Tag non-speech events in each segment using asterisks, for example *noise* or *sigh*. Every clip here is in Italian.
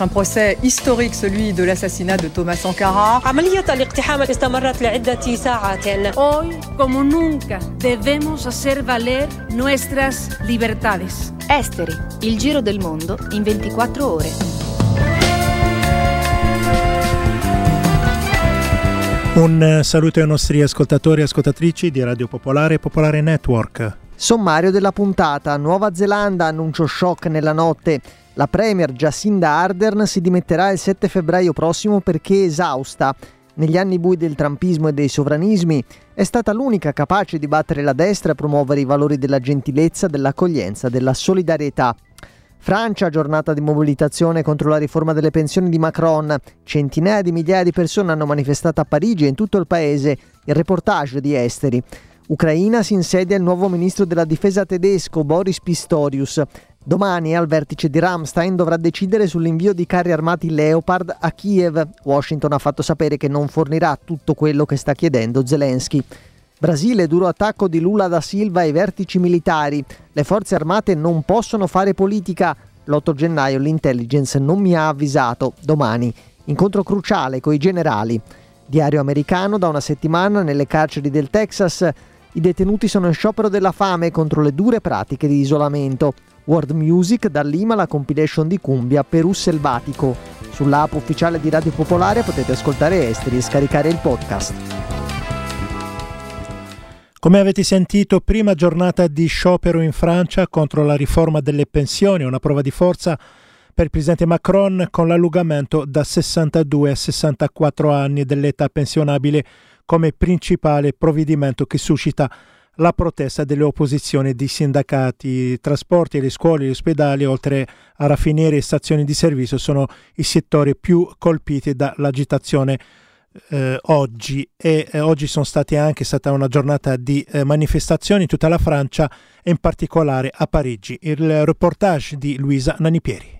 Un procès historique, celui de l'assassinat de Thomas Sankara. Hoy, como nunca, debemos hacer valer nuestras libertades. Esteri, il giro del mondo in 24 ore. Un saluto ai nostri ascoltatori e ascoltatrici di Radio Popolare e Popolare Network. Sommario della puntata. Nuova Zelanda annuncia shock nella notte. La premier Jacinda Ardern si dimetterà il 7 febbraio prossimo perché esausta. Negli anni bui del trampismo e dei sovranismi è stata l'unica capace di battere la destra e promuovere i valori della gentilezza, dell'accoglienza, della solidarietà. Francia, giornata di mobilitazione contro la riforma delle pensioni di Macron. Centinaia di migliaia di persone hanno manifestato a Parigi e in tutto il paese. Il reportage di Esteri. Ucraina si insedia il nuovo ministro della difesa tedesco Boris Pistorius. Domani al vertice di Ramstein dovrà decidere sull'invio di carri armati Leopard a Kiev. Washington ha fatto sapere che non fornirà tutto quello che sta chiedendo Zelensky. Brasile, duro attacco di Lula da Silva ai vertici militari. Le forze armate non possono fare politica. L'8 gennaio l'intelligence non mi ha avvisato. Domani, incontro cruciale coi generali. Diario americano, da una settimana nelle carceri del Texas i detenuti sono in sciopero della fame contro le dure pratiche di isolamento. World Music da Lima la compilation di Cumbia Perù Selvatico. Sull'app ufficiale di Radio Popolare potete ascoltare esteri e scaricare il podcast. Come avete sentito, prima giornata di sciopero in Francia contro la riforma delle pensioni, una prova di forza per il presidente Macron con l'allungamento da 62 a 64 anni dell'età pensionabile come principale provvedimento che suscita la protesta delle opposizioni di sindacati, trasporti, le scuole, gli ospedali, oltre a raffinerie e stazioni di servizio, sono i settori più colpiti dall'agitazione eh, oggi. E eh, oggi sono state anche stata una giornata di eh, manifestazioni in tutta la Francia e in particolare a Parigi. Il reportage di Luisa Nanipieri.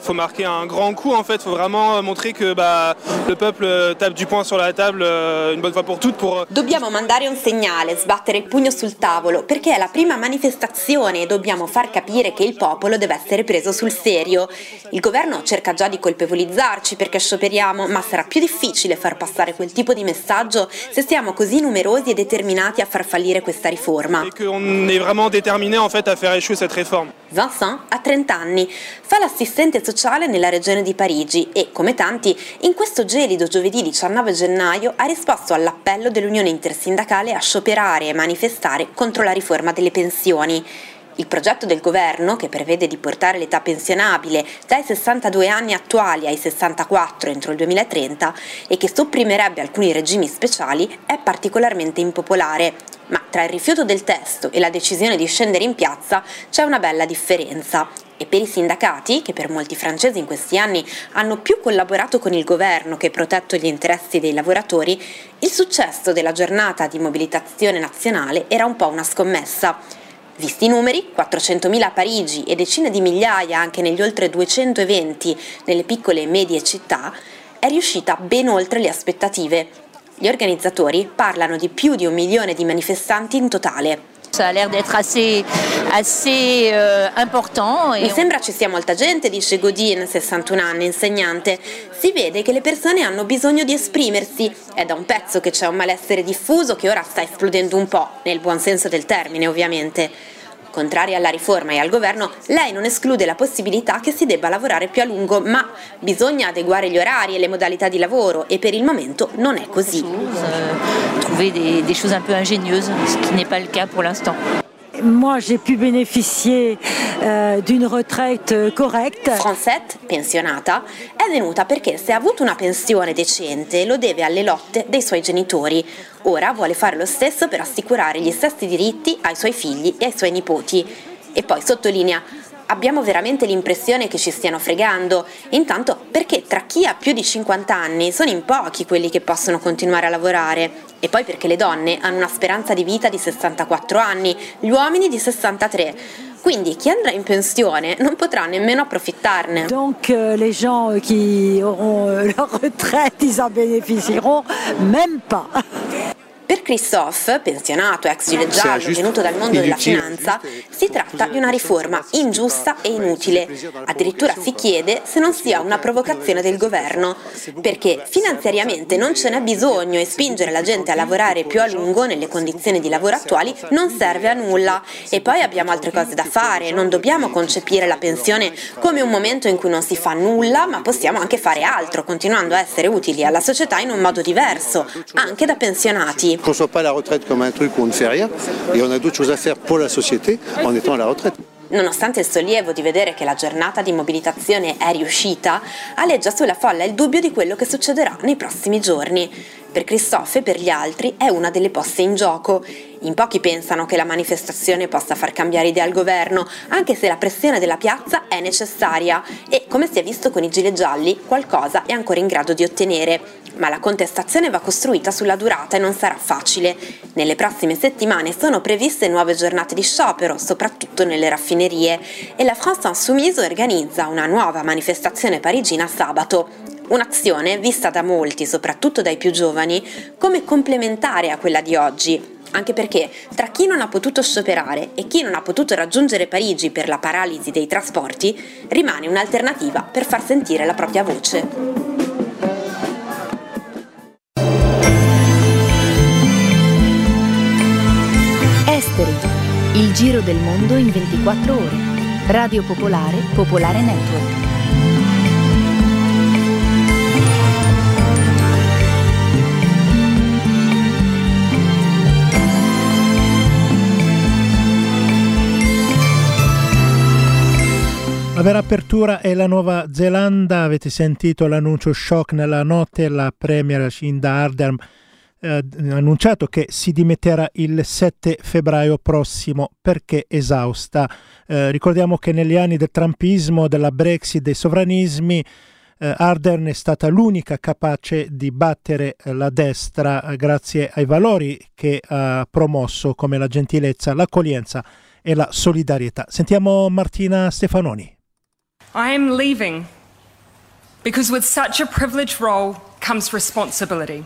Il faut marquer un grand coup en fait, il faut vraiment montrer che bah, le peuple tape du poing sur la table euh, une bonne fois pour toutes pour... Dobbiamo mandare un segnale, sbattere il pugno sul tavolo, perché è la prima manifestazione e dobbiamo far capire che il popolo deve essere preso sul serio. Il governo cerca già di colpevolizzarci perché scioperiamo, ma sarà più difficile far passare quel tipo di messaggio se siamo così numerosi e determinati a far fallire questa riforma. Et qu'on est vraiment déterminé en fait à faire échouer cette réforme. Vincent ha 30 anni, fa l'assistente sociale nella regione di Parigi e, come tanti, in questo gelido giovedì 19 gennaio ha risposto all'appello dell'Unione Intersindacale a scioperare e manifestare contro la riforma delle pensioni. Il progetto del governo, che prevede di portare l'età pensionabile dai 62 anni attuali ai 64 entro il 2030 e che sopprimerebbe alcuni regimi speciali, è particolarmente impopolare. Ma tra il rifiuto del testo e la decisione di scendere in piazza c'è una bella differenza. E per i sindacati, che per molti francesi in questi anni hanno più collaborato con il governo che protetto gli interessi dei lavoratori, il successo della giornata di mobilitazione nazionale era un po' una scommessa. Visti i numeri, 400.000 a Parigi e decine di migliaia anche negli oltre 200 eventi nelle piccole e medie città, è riuscita ben oltre le aspettative. Gli organizzatori parlano di più di un milione di manifestanti in totale. Ça a l'air d'être assez, assez euh, important. Mi sembra ci sia molta gente, dice Godin, 61 anni, insegnante. Si vede che le persone hanno bisogno di esprimersi. È da un pezzo che c'è un malessere diffuso che ora sta esplodendo un po', nel buon senso del termine ovviamente. Contraria alla riforma e al governo, lei non esclude la possibilità che si debba lavorare più a lungo, ma bisogna adeguare gli orari e le modalità di lavoro e per il momento non è così. Trouver des, des choses un peu ingénieuses, ce qui n'est pas le cas pour l'instant. Moi, j'ai pu bénéficier euh, d'une retraite euh, correcte. Francette, pensionata, è venuta perché se ha avuto una pensione decente lo deve alle lotte dei suoi genitori. Ora vuole fare lo stesso per assicurare gli stessi diritti ai suoi figli e ai suoi nipoti. E poi sottolinea abbiamo veramente l'impressione che ci stiano fregando. Intanto, perché tra chi ha più di 50 anni sono in pochi quelli che possono continuare a lavorare. E poi perché le donne hanno una speranza di vita di 64 anni, gli uomini di 63. Quindi chi andrà in pensione non potrà nemmeno approfittarne. Donc euh, les gens euh, qui auront euh, leur retraite, ils en bénéficieront même pas. Per Christophe, pensionato, ex gilet giallo, venuto dal mondo della finanza, si tratta di una riforma ingiusta e inutile. Addirittura si chiede se non sia una provocazione del governo, perché finanziariamente non ce n'è bisogno e spingere la gente a lavorare più a lungo nelle condizioni di lavoro attuali non serve a nulla. E poi abbiamo altre cose da fare, non dobbiamo concepire la pensione come un momento in cui non si fa nulla, ma possiamo anche fare altro, continuando a essere utili alla società in un modo diverso, anche da pensionati. Qu'on ne soit pas la retraite comme un truc où on ne fait rien, et on a d'autres choses à faire pour la société en étant à la retraite. Nonostante il sollievo di vedere che la giornata di mobilitazione è riuscita, aleggia sulla folla il dubbio di quello che succederà nei prossimi giorni. Per Christophe e per gli altri è una delle poste in gioco. In pochi pensano che la manifestazione possa far cambiare idea al governo, anche se la pressione della piazza è necessaria e, come si è visto con i gilet gialli, qualcosa è ancora in grado di ottenere. Ma la contestazione va costruita sulla durata e non sarà facile. Nelle prossime settimane sono previste nuove giornate di sciopero, soprattutto nelle raffinerie, e la France Insoumise organizza una nuova manifestazione parigina sabato. Un'azione vista da molti, soprattutto dai più giovani, come complementare a quella di oggi, anche perché tra chi non ha potuto scioperare e chi non ha potuto raggiungere Parigi per la paralisi dei trasporti, rimane un'alternativa per far sentire la propria voce. Esteri, il giro del mondo in 24 ore. Radio Popolare, Popolare Network. La vera apertura è la Nuova Zelanda, avete sentito l'annuncio shock nella notte, la Premier Jacinda Ardern eh, ha annunciato che si dimetterà il 7 febbraio prossimo perché esausta. Eh, ricordiamo che negli anni del trumpismo, della Brexit, dei sovranismi, eh, Ardern è stata l'unica capace di battere la destra eh, grazie ai valori che ha promosso come la gentilezza, l'accoglienza e la solidarietà. Sentiamo Martina Stefanoni. I am leaving because with such a privileged role comes responsibility.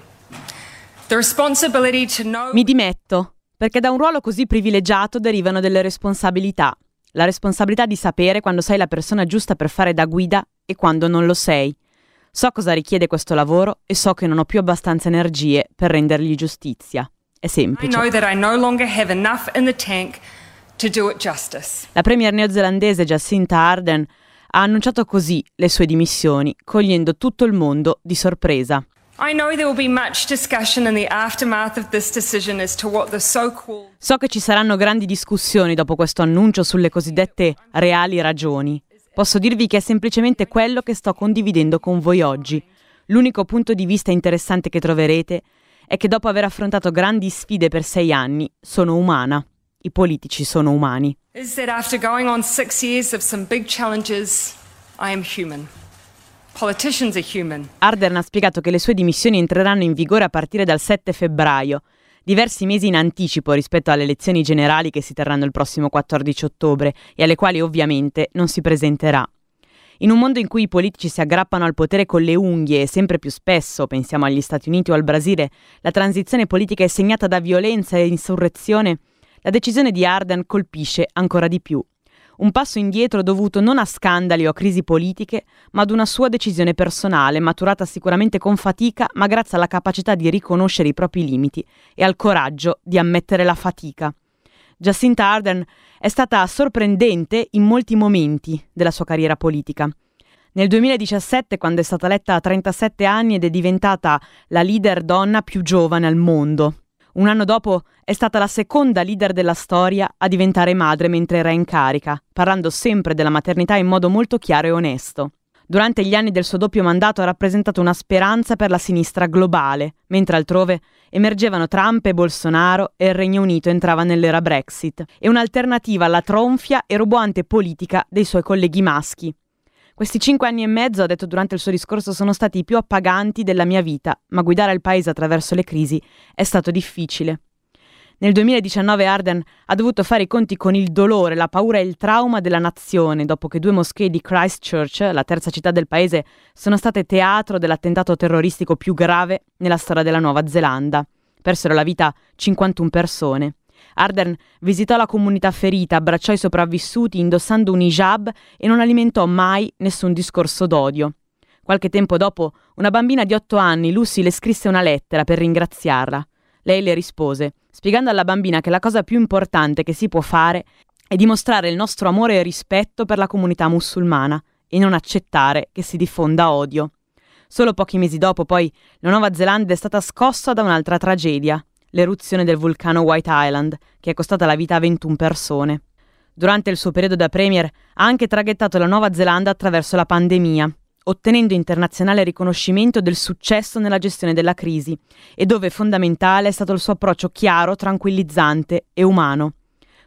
The responsibility to know Mi dimetto perché da un ruolo così privilegiato derivano delle responsabilità. La responsabilità di sapere quando sei la persona giusta per fare da guida e quando non lo sei. So cosa richiede questo lavoro e so che non ho più abbastanza energie per rendergli giustizia. È semplice. La premier neozelandese Jacinta Ardern ha annunciato così le sue dimissioni, cogliendo tutto il mondo di sorpresa. So che ci saranno grandi discussioni dopo questo annuncio sulle cosiddette reali ragioni. Posso dirvi che è semplicemente quello che sto condividendo con voi oggi. L'unico punto di vista interessante che troverete è che dopo aver affrontato grandi sfide per sei anni, sono umana. I politici sono umani. is that after going on six years of some big challenges, I am human. Ardern ha spiegato che le sue dimissioni entreranno in vigore a partire dal 7 febbraio, diversi mesi in anticipo rispetto alle elezioni generali che si terranno il prossimo 14 ottobre e alle quali ovviamente non si presenterà. In un mondo in cui i politici si aggrappano al potere con le unghie e sempre più spesso, pensiamo agli Stati Uniti o al Brasile, la transizione politica è segnata da violenza e insurrezione, la decisione di Arden colpisce ancora di più. Un passo indietro dovuto non a scandali o a crisi politiche, ma ad una sua decisione personale, maturata sicuramente con fatica, ma grazie alla capacità di riconoscere i propri limiti e al coraggio di ammettere la fatica. Jacinta Ardern è stata sorprendente in molti momenti della sua carriera politica. Nel 2017, quando è stata eletta a 37 anni ed è diventata la leader donna più giovane al mondo. Un anno dopo è stata la seconda leader della storia a diventare madre mentre era in carica, parlando sempre della maternità in modo molto chiaro e onesto. Durante gli anni del suo doppio mandato ha rappresentato una speranza per la sinistra globale, mentre altrove emergevano Trump e Bolsonaro e il Regno Unito entrava nell'era Brexit, e un'alternativa alla tronfia e roboante politica dei suoi colleghi maschi. Questi cinque anni e mezzo, ha detto durante il suo discorso, sono stati i più appaganti della mia vita, ma guidare il paese attraverso le crisi è stato difficile. Nel 2019 Arden ha dovuto fare i conti con il dolore, la paura e il trauma della nazione dopo che due moschee di Christchurch, la terza città del paese, sono state teatro dell'attentato terroristico più grave nella storia della Nuova Zelanda. Persero la vita 51 persone. Ardern visitò la comunità ferita, abbracciò i sopravvissuti indossando un hijab e non alimentò mai nessun discorso d'odio. Qualche tempo dopo, una bambina di otto anni, Lucy, le scrisse una lettera per ringraziarla. Lei le rispose, spiegando alla bambina che la cosa più importante che si può fare è dimostrare il nostro amore e rispetto per la comunità musulmana e non accettare che si diffonda odio. Solo pochi mesi dopo, poi, la Nuova Zelanda è stata scossa da un'altra tragedia, l'eruzione del vulcano White Island, che è costata la vita a 21 persone. Durante il suo periodo da premier ha anche traghettato la Nuova Zelanda attraverso la pandemia, ottenendo internazionale riconoscimento del successo nella gestione della crisi e dove fondamentale è stato il suo approccio chiaro, tranquillizzante e umano.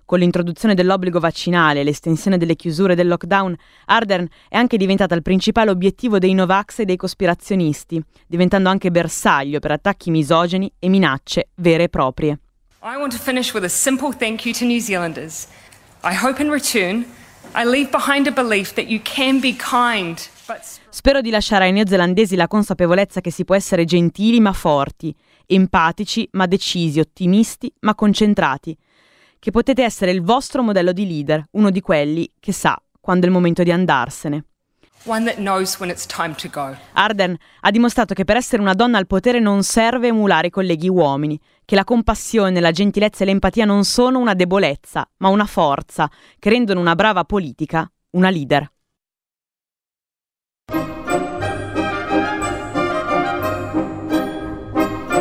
Con l'introduzione dell'obbligo vaccinale e l'estensione delle chiusure del lockdown, Ardern è anche diventata il principale obiettivo dei Novax e dei cospirazionisti, diventando anche bersaglio per attacchi misogeni e minacce vere e proprie. I want to finish with a simple thank you to New Zealanders. I hope in return I leave behind a belief that you can be kind, but Spero di lasciare ai neozelandesi la consapevolezza che si può essere gentili ma forti, empatici ma decisi, ottimisti ma concentrati, che potete essere il vostro modello di leader, uno di quelli che sa quando è il momento di andarsene. Arden ha dimostrato che per essere una donna al potere non serve emulare i colleghi uomini, che la compassione, la gentilezza e l'empatia non sono una debolezza, ma una forza, che rendono una brava politica una leader.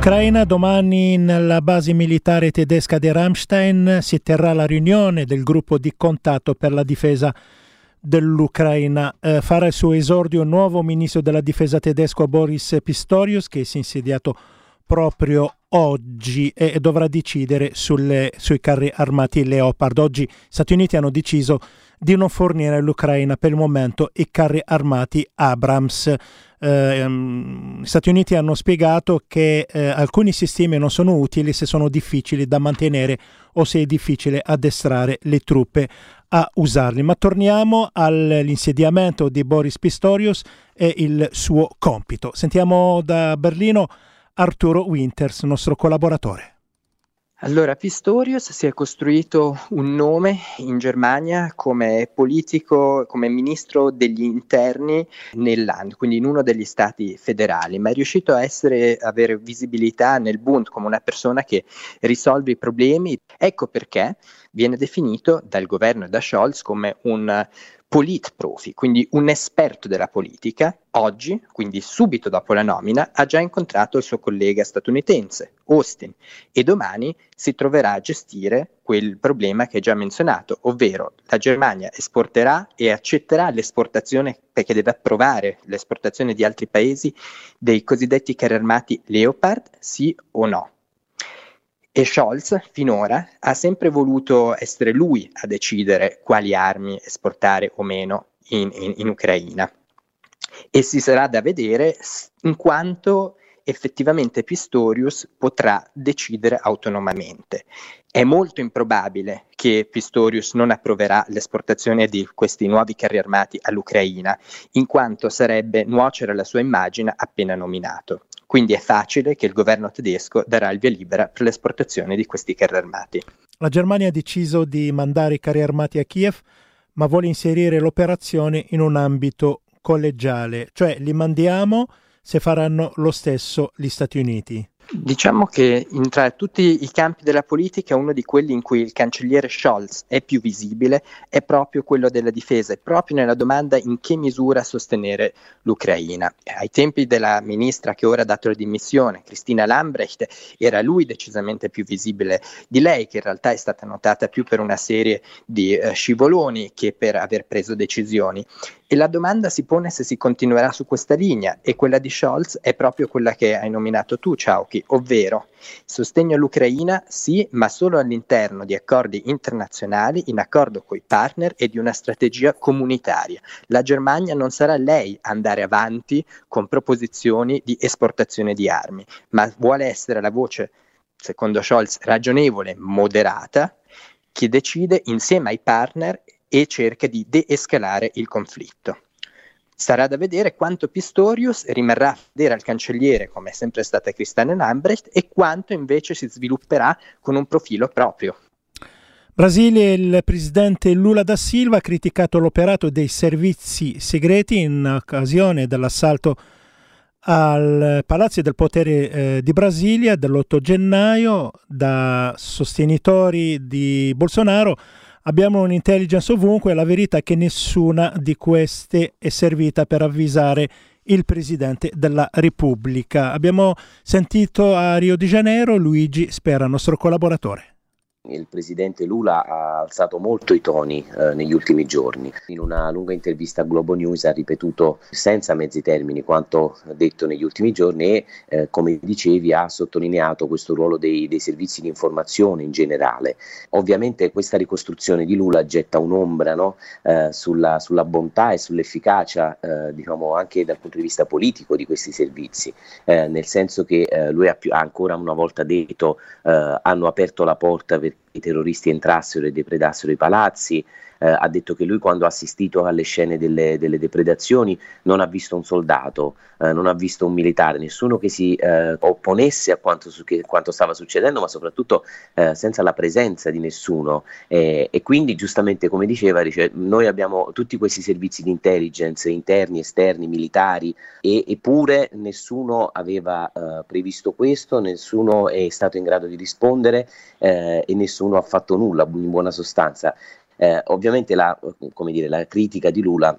Ucraina, domani nella base militare tedesca di Ramstein si terrà la riunione del gruppo di contatto per la difesa dell'Ucraina. Eh, farà il suo esordio il nuovo ministro della difesa tedesco Boris Pistorius che si è insediato proprio oggi e dovrà decidere sulle, sui carri armati Leopard. Oggi gli Stati Uniti hanno deciso di non fornire all'Ucraina per il momento i carri armati Abrams eh, gli Stati Uniti hanno spiegato che eh, alcuni sistemi non sono utili se sono difficili da mantenere o se è difficile addestrare le truppe a usarli. Ma torniamo all'insediamento di Boris Pistorius e il suo compito. Sentiamo da Berlino Arturo Winters, nostro collaboratore. Allora, Pistorius si è costruito un nome in Germania come politico, come ministro degli interni nel Land, quindi in uno degli stati federali, ma è riuscito a essere, avere visibilità nel Bund come una persona che risolve i problemi. Ecco perché viene definito dal governo e da Scholz come un politprofi, quindi un esperto della politica, oggi, quindi subito dopo la nomina, ha già incontrato il suo collega statunitense, Austin, e domani si troverà a gestire quel problema che già menzionato, ovvero la Germania esporterà e accetterà l'esportazione, perché deve approvare l'esportazione di altri paesi, dei cosiddetti carri armati Leopard, sì o no. E Scholz finora ha sempre voluto essere lui a decidere quali armi esportare o meno in, in, in Ucraina. E si sarà da vedere in quanto effettivamente Pistorius potrà decidere autonomamente. È molto improbabile che Pistorius non approverà l'esportazione di questi nuovi carri armati all'Ucraina, in quanto sarebbe nuocere alla sua immagine appena nominato. Quindi è facile che il governo tedesco darà il via libera per l'esportazione di questi carri armati. La Germania ha deciso di mandare i carri armati a Kiev, ma vuole inserire l'operazione in un ambito collegiale, cioè li mandiamo se faranno lo stesso gli Stati Uniti. Diciamo che tra tutti i campi della politica uno di quelli in cui il cancelliere Scholz è più visibile è proprio quello della difesa, è proprio nella domanda in che misura sostenere l'Ucraina. Ai tempi della ministra che ora ha dato la dimissione, Cristina Lambrecht, era lui decisamente più visibile di lei, che in realtà è stata notata più per una serie di eh, scivoloni che per aver preso decisioni. E la domanda si pone se si continuerà su questa linea e quella di Scholz è proprio quella che hai nominato tu, Ciauchi, ovvero sostegno all'Ucraina sì, ma solo all'interno di accordi internazionali, in accordo con i partner e di una strategia comunitaria. La Germania non sarà lei andare avanti con proposizioni di esportazione di armi, ma vuole essere la voce, secondo Scholz, ragionevole, moderata, che decide insieme ai partner e cerca di deescalare il conflitto. Sarà da vedere quanto Pistorius rimarrà fedele al cancelliere, come è sempre stata Christiane Lambrecht, e quanto invece si svilupperà con un profilo proprio. Brasile, il presidente Lula da Silva ha criticato l'operato dei servizi segreti in occasione dell'assalto al Palazzo del Potere eh, di Brasilia dell'8 gennaio da sostenitori di Bolsonaro Abbiamo un'intelligence ovunque, la verità è che nessuna di queste è servita per avvisare il Presidente della Repubblica. Abbiamo sentito a Rio de Janeiro Luigi Spera, nostro collaboratore. Il presidente Lula ha alzato molto i toni eh, negli ultimi giorni. In una lunga intervista a Globo News ha ripetuto senza mezzi termini quanto detto negli ultimi giorni e, eh, come dicevi, ha sottolineato questo ruolo dei, dei, servizi di informazione in generale. Ovviamente questa ricostruzione di Lula getta un'ombra no? eh, sulla, sulla, bontà e sull'efficacia, eh, diciamo anche dal punto di vista politico di questi servizi, eh, nel senso che eh, lui ha, più, ha, ancora una volta detto hanno aperto la porta per it i terroristi entrassero e depredassero i palazzi, eh, ha detto che lui quando ha assistito alle scene delle, delle depredazioni non ha visto un soldato, eh, non ha visto un militare, nessuno che si eh, opponesse a quanto, su, che, quanto, stava succedendo, ma soprattutto eh, senza la presenza di nessuno. e quindi giustamente come diceva, dice, noi abbiamo tutti questi servizi di intelligence interni, esterni, militari, e, eppure nessuno aveva eh, previsto questo, nessuno è stato in grado di rispondere eh, e nessuno ha fatto nulla in buona sostanza. Eh, ovviamente la, dire, la, critica di Lula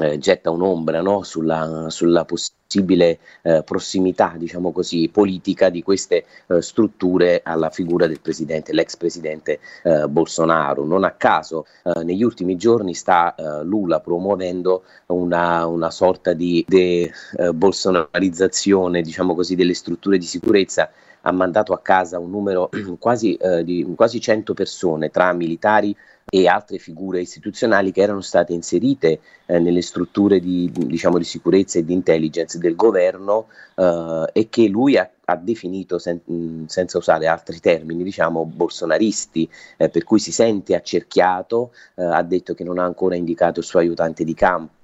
eh, getta un'ombra no? sulla, sulla, possibile eh, prossimità, diciamo così, politica di queste eh, strutture alla figura del presidente, l'ex presidente eh, Bolsonaro. Non a caso eh, negli ultimi giorni sta Lula promuovendo una, una sorta di de-bolsonarizzazione, diciamo così, delle strutture di sicurezza ha mandato a casa un numero *clears throat* quasi, eh, di quasi 100 persone tra militari e altre figure istituzionali che erano state inserite eh, nelle strutture di, diciamo, di, sicurezza e di intelligence del governo eh, e che lui ha, ha definito, sen- mm, senza usare altri termini, diciamo bolsonaristi, eh, per cui si sente accerchiato, eh, ha detto che non ha ancora indicato il suo aiutante di campo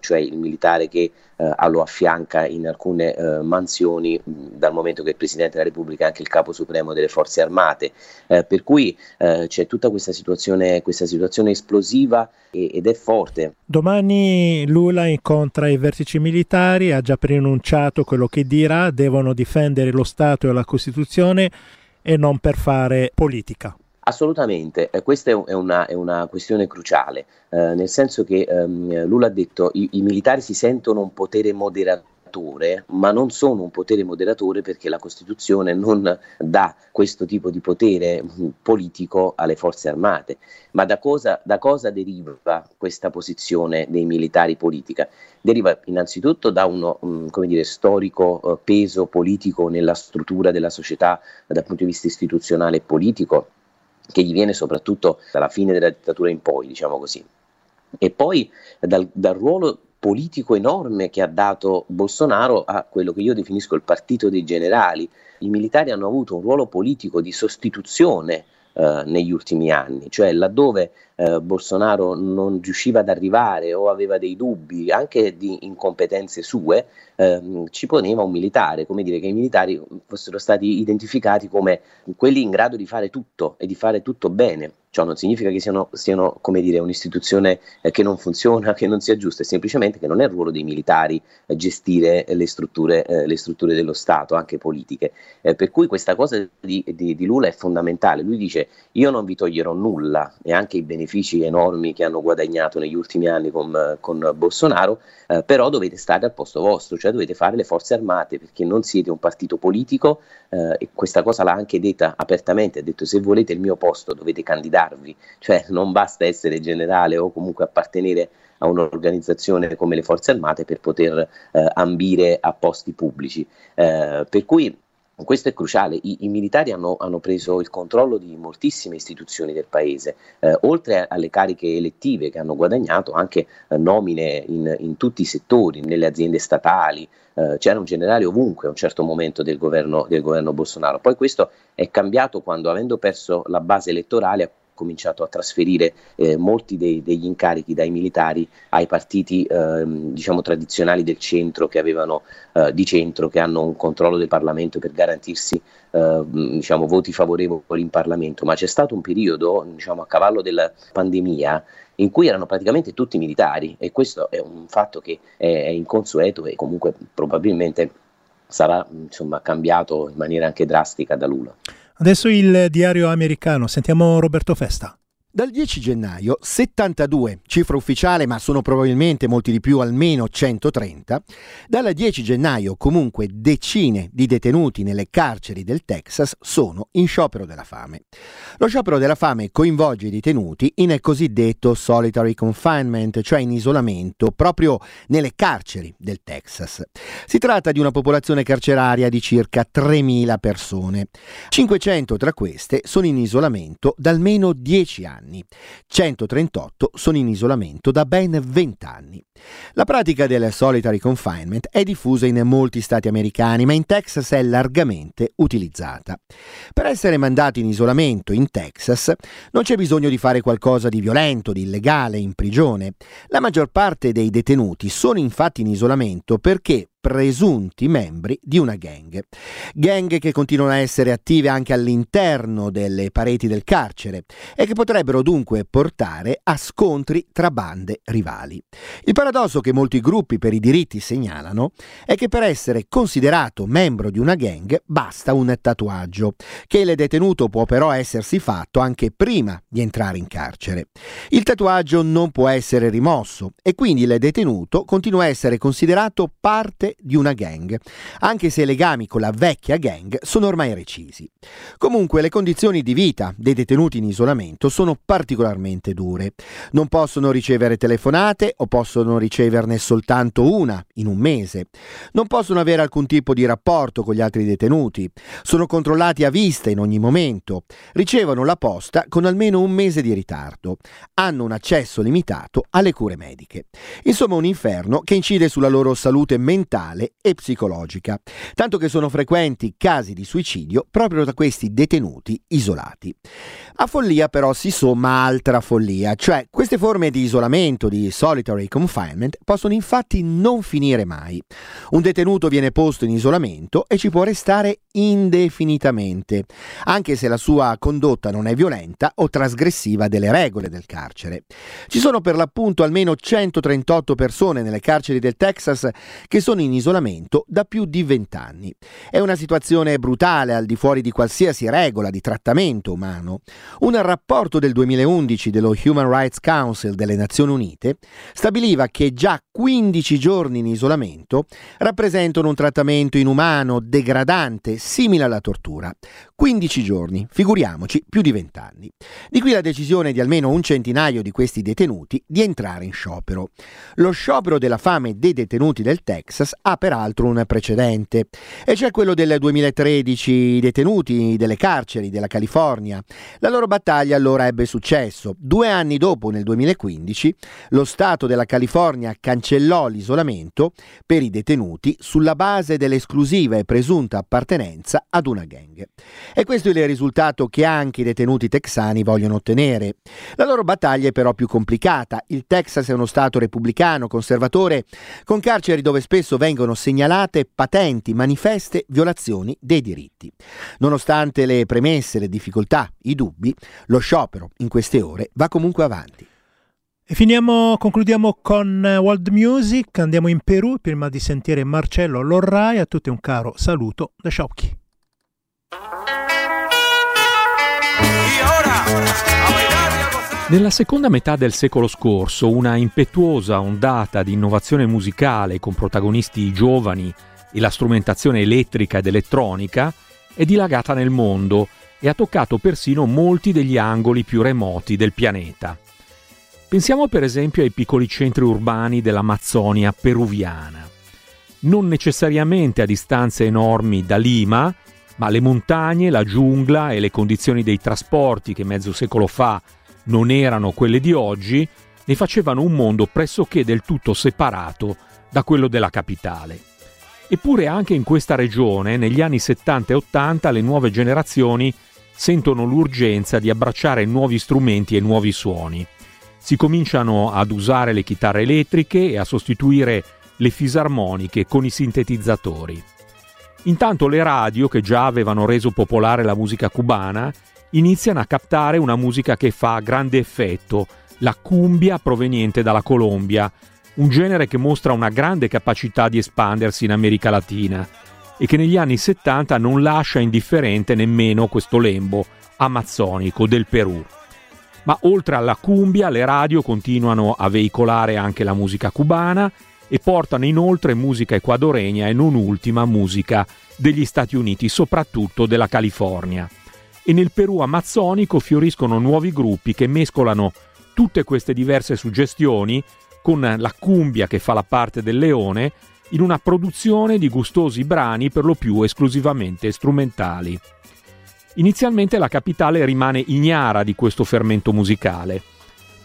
cioè il militare che eh, lo affianca in alcune eh, mansioni dal momento che il Presidente della Repubblica è anche il capo supremo delle forze armate, eh, per cui eh, c'è tutta questa situazione, questa situazione esplosiva e, ed è forte. Domani Lula incontra i vertici militari, ha già preannunciato quello che dirà, devono difendere lo Stato e la Costituzione e non per fare politica. Assolutamente, eh, questa è una, è una, questione cruciale, eh, nel senso che ehm, Lula ha detto i, i militari si sentono un potere moderatore, ma non sono un potere moderatore perché la Costituzione non dà questo tipo di potere mh, politico alle forze armate. Ma da cosa, da cosa deriva questa posizione dei militari politica? Deriva innanzitutto da uno mh, dire, storico uh, peso politico nella struttura della società dal punto di vista istituzionale e politico che gli viene soprattutto dalla fine della dittatura in poi, diciamo così. E poi dal, dal ruolo politico enorme che ha dato Bolsonaro a quello che io definisco il partito dei generali. I militari hanno avuto un ruolo politico di sostituzione eh, negli ultimi anni, cioè laddove eh, Bolsonaro non riusciva ad arrivare o aveva dei dubbi anche di incompetenze sue, ehm, ci poneva un militare, come dire che i militari fossero stati identificati come quelli in grado di fare tutto e di fare tutto bene. Ciò non significa che siano, siano dire, un'istituzione eh, che non funziona, *laughs* che non sia giusta, è semplicemente che non è il ruolo dei militari eh, gestire le strutture, eh, le strutture, dello Stato, anche politiche. Per cui questa cosa di, di, di, Lula è fondamentale. Lui dice io non vi toglierò nulla e anche i benefici enormi che hanno guadagnato negli ultimi anni con, con Bolsonaro, eh, però dovete stare al posto vostro, cioè dovete fare le forze armate perché non siete un partito politico eh, e questa cosa l'ha anche detta apertamente, ha detto se volete il mio posto dovete candidarvi, cioè non basta essere generale o comunque appartenere a un'organizzazione come le forze armate per poter eh, ambire a posti pubblici. Eh, per cui questo è cruciale, I, i militari hanno, hanno, preso il controllo di moltissime istituzioni del paese, eh, oltre alle cariche elettive che hanno guadagnato anche eh, nomine in, in, tutti i settori, nelle aziende statali, eh, c'era un generale ovunque a un certo momento del governo, del governo Bolsonaro. Poi questo è cambiato quando avendo perso la base elettorale cominciato a trasferire eh, molti dei, degli incarichi dai militari ai partiti eh, diciamo tradizionali del centro che avevano eh, di centro che hanno un controllo del Parlamento per garantirsi eh, diciamo, voti favorevoli in Parlamento ma c'è stato un periodo diciamo, a cavallo della pandemia in cui erano praticamente tutti militari e questo è un fatto che è, è inconsueto e comunque probabilmente sarà insomma, cambiato in maniera anche drastica da Lula. Adesso il diario americano, sentiamo Roberto Festa. Dal 10 gennaio 72, cifra ufficiale ma sono probabilmente molti di più, almeno 130, dal 10 gennaio comunque decine di detenuti nelle carceri del Texas sono in sciopero della fame. Lo sciopero della fame coinvolge i detenuti in cosiddetto solitary confinement, cioè in isolamento proprio nelle carceri del Texas. Si tratta di una popolazione carceraria di circa 3.000 persone. 500 tra queste sono in isolamento da almeno 10 anni anni. 138 sono in isolamento da ben 20 anni. La pratica del solitary confinement è diffusa in molti stati americani, ma in Texas è largamente utilizzata. Per essere mandati in isolamento in Texas non c'è bisogno di fare qualcosa di violento, di illegale, in prigione. La maggior parte dei detenuti sono infatti in isolamento perché presunti membri di una gang. Gang che continuano a essere attive anche all'interno delle pareti del carcere e che potrebbero dunque portare a scontri tra bande rivali. Il paradosso che molti gruppi per i diritti segnalano è che per essere considerato membro di una gang basta un tatuaggio, che il detenuto può però essersi fatto anche prima di entrare in carcere. Il tatuaggio non può essere rimosso e quindi il detenuto continua a essere considerato parte di una gang, anche se i legami con la vecchia gang sono ormai recisi. Comunque le condizioni di vita dei detenuti in isolamento sono particolarmente dure. Non possono ricevere telefonate o possono riceverne soltanto una in un mese. Non possono avere alcun tipo di rapporto con gli altri detenuti. Sono controllati a vista in ogni momento. Ricevono la posta con almeno un mese di ritardo. Hanno un accesso limitato alle cure mediche. Insomma un inferno che incide sulla loro salute mentale mentale e psicologica, tanto che sono frequenti casi di suicidio proprio da questi detenuti isolati. A follia però si somma altra follia, cioè queste forme di isolamento, di solitary confinement, possono infatti non finire mai. Un detenuto viene posto in isolamento e ci può restare indefinitamente, anche se la sua condotta non è violenta o trasgressiva delle regole del carcere. Ci sono per l'appunto almeno 138 persone nelle carceri del Texas che sono in isolamento da più di 20 anni. È una situazione brutale al di fuori di qualsiasi regola di trattamento umano. Un rapporto del 2011 dello Human Rights Council delle Nazioni Unite stabiliva che già 15 giorni in isolamento rappresentano un trattamento inumano, degradante, simile alla tortura. 15 giorni, figuriamoci, più di 20 anni. Di qui la decisione di almeno un centinaio di questi detenuti di entrare in sciopero. Lo sciopero della fame dei detenuti del Texas ha peraltro un precedente, e cioè quello del 2013 detenuti delle carceri della California. La loro battaglia allora ebbe successo. Due anni dopo, nel 2015, lo Stato della California cancellò cancellò l'isolamento per i detenuti sulla base dell'esclusiva e presunta appartenenza ad una gang. E questo è il risultato che anche i detenuti texani vogliono ottenere. La loro battaglia è però più complicata. Il Texas è uno stato repubblicano, conservatore, con carceri dove spesso vengono segnalate patenti, manifeste violazioni dei diritti. Nonostante le premesse, le difficoltà, i dubbi, lo sciopero in queste ore va comunque avanti. E finiamo, concludiamo con eh, World Music, andiamo in Perù prima di sentire Marcello Lorrai, a tutti un caro saluto da Sciocchi. Nella seconda metà del secolo scorso, una impetuosa ondata di innovazione musicale con protagonisti giovani e la strumentazione elettrica ed elettronica è dilagata nel mondo e ha toccato persino molti degli angoli più remoti del pianeta. Pensiamo per esempio ai piccoli centri urbani dell'Amazzonia peruviana. Non necessariamente a distanze enormi da Lima, ma le montagne, la giungla e le condizioni dei trasporti che mezzo secolo fa non erano quelle di oggi, ne facevano un mondo pressoché del tutto separato da quello della capitale. Eppure anche in questa regione, negli anni 70 e 80, le nuove generazioni sentono l'urgenza di abbracciare nuovi strumenti e nuovi suoni. Si cominciano ad usare le chitarre elettriche e a sostituire le fisarmoniche con i sintetizzatori. Intanto le radio, che già avevano reso popolare la musica cubana, iniziano a captare una musica che fa grande effetto, la cumbia proveniente dalla Colombia, un genere che mostra una grande capacità di espandersi in America Latina e che negli anni 70 non lascia indifferente nemmeno questo lembo amazzonico del Perù. Ma oltre alla cumbia, le radio continuano a veicolare anche la musica cubana e portano inoltre musica ecuadoregna e non ultima musica degli Stati Uniti, soprattutto della California. E nel Perù amazzonico fioriscono nuovi gruppi che mescolano tutte queste diverse suggestioni con la cumbia che fa la parte del leone in una produzione di gustosi brani per lo più esclusivamente strumentali. Inizialmente la capitale rimane ignara di questo fermento musicale,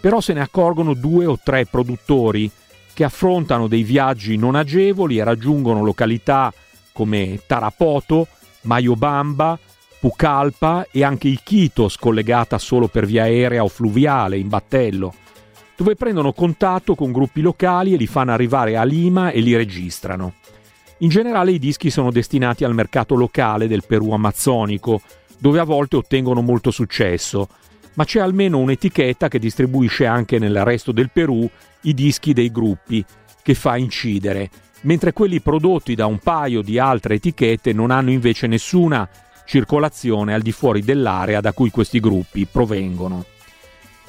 però se ne accorgono due o tre produttori che affrontano dei viaggi non agevoli e raggiungono località come Tarapoto, Mayobamba, Pucallpa e anche Iquitos collegata solo per via aerea o fluviale in battello, dove prendono contatto con gruppi locali e li fanno arrivare a Lima e li registrano. In generale i dischi sono destinati al mercato locale del Perù amazzonico, dove a volte ottengono molto successo, ma c'è almeno un'etichetta che distribuisce anche nel resto del Perù i dischi dei gruppi, che fa incidere, mentre quelli prodotti da un paio di altre etichette non hanno invece nessuna circolazione al di fuori dell'area da cui questi gruppi provengono.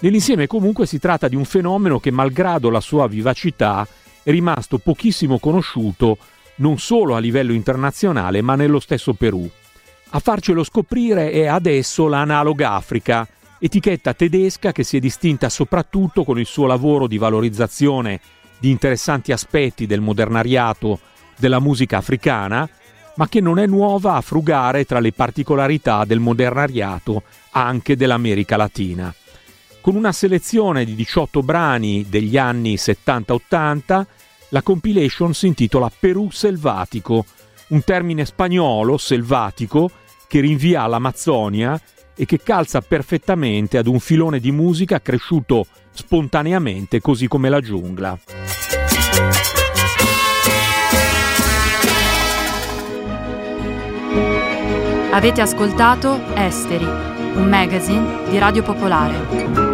Nell'insieme comunque si tratta di un fenomeno che malgrado la sua vivacità è rimasto pochissimo conosciuto non solo a livello internazionale ma nello stesso Perù. A farcelo scoprire è adesso l'Analoga Africa, etichetta tedesca che si è distinta soprattutto con il suo lavoro di valorizzazione di interessanti aspetti del modernariato della musica africana, ma che non è nuova a frugare tra le particolarità del modernariato anche dell'America Latina. Con una selezione di 18 brani degli anni 70-80, la compilation si intitola Perù selvatico, un termine spagnolo selvatico che rinvia all'Amazzonia e che calza perfettamente ad un filone di musica cresciuto spontaneamente così come la giungla. Avete ascoltato Esteri, un magazine di Radio Popolare.